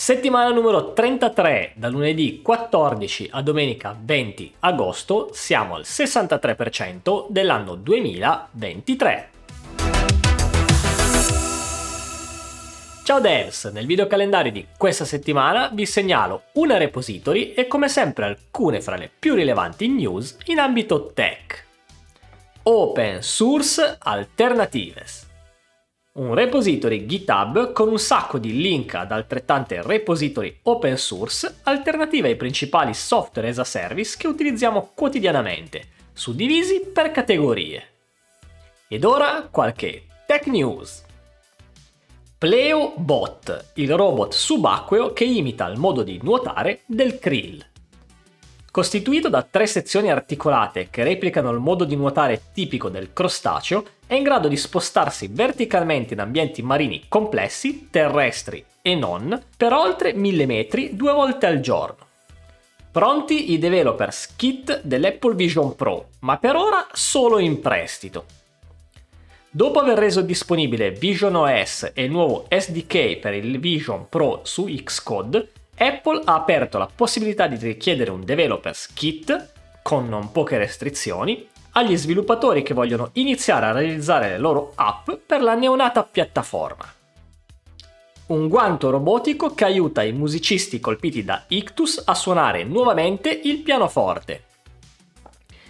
Settimana numero 33, da lunedì 14 a domenica 20 agosto, siamo al 63% dell'anno 2023. Ciao devs, nel video calendario di questa settimana vi segnalo una repository e come sempre alcune fra le più rilevanti news in ambito tech. Open Source Alternatives un repository GitHub con un sacco di link ad altrettante repository open source alternative ai principali software as a service che utilizziamo quotidianamente, suddivisi per categorie. Ed ora qualche tech news. Pleo Bot, il robot subacqueo che imita il modo di nuotare del krill. Costituito da tre sezioni articolate che replicano il modo di nuotare tipico del crostaceo, è in grado di spostarsi verticalmente in ambienti marini complessi, terrestri e non, per oltre 1000 metri due volte al giorno. Pronti i developers kit dell'Apple Vision Pro, ma per ora solo in prestito. Dopo aver reso disponibile Vision OS e il nuovo SDK per il Vision Pro su Xcode, Apple ha aperto la possibilità di richiedere un developers kit con non poche restrizioni agli sviluppatori che vogliono iniziare a realizzare le loro app per la neonata piattaforma. Un guanto robotico che aiuta i musicisti colpiti da ictus a suonare nuovamente il pianoforte.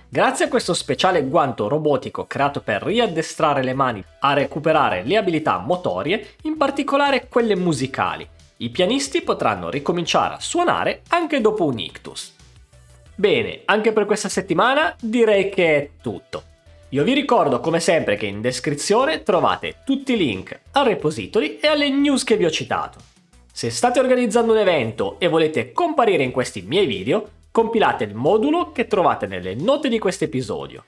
Grazie a questo speciale guanto robotico creato per riaddestrare le mani a recuperare le abilità motorie, in particolare quelle musicali, i pianisti potranno ricominciare a suonare anche dopo un ictus. Bene, anche per questa settimana direi che è tutto. Io vi ricordo come sempre che in descrizione trovate tutti i link al repository e alle news che vi ho citato. Se state organizzando un evento e volete comparire in questi miei video, compilate il modulo che trovate nelle note di questo episodio.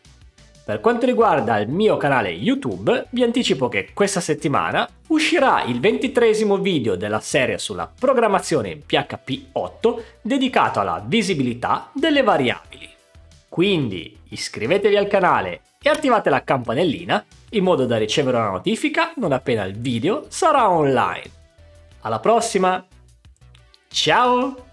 Per quanto riguarda il mio canale YouTube, vi anticipo che questa settimana uscirà il ventitresimo video della serie sulla programmazione in PHP 8 dedicato alla visibilità delle variabili. Quindi iscrivetevi al canale e attivate la campanellina in modo da ricevere una notifica non appena il video sarà online. Alla prossima! Ciao!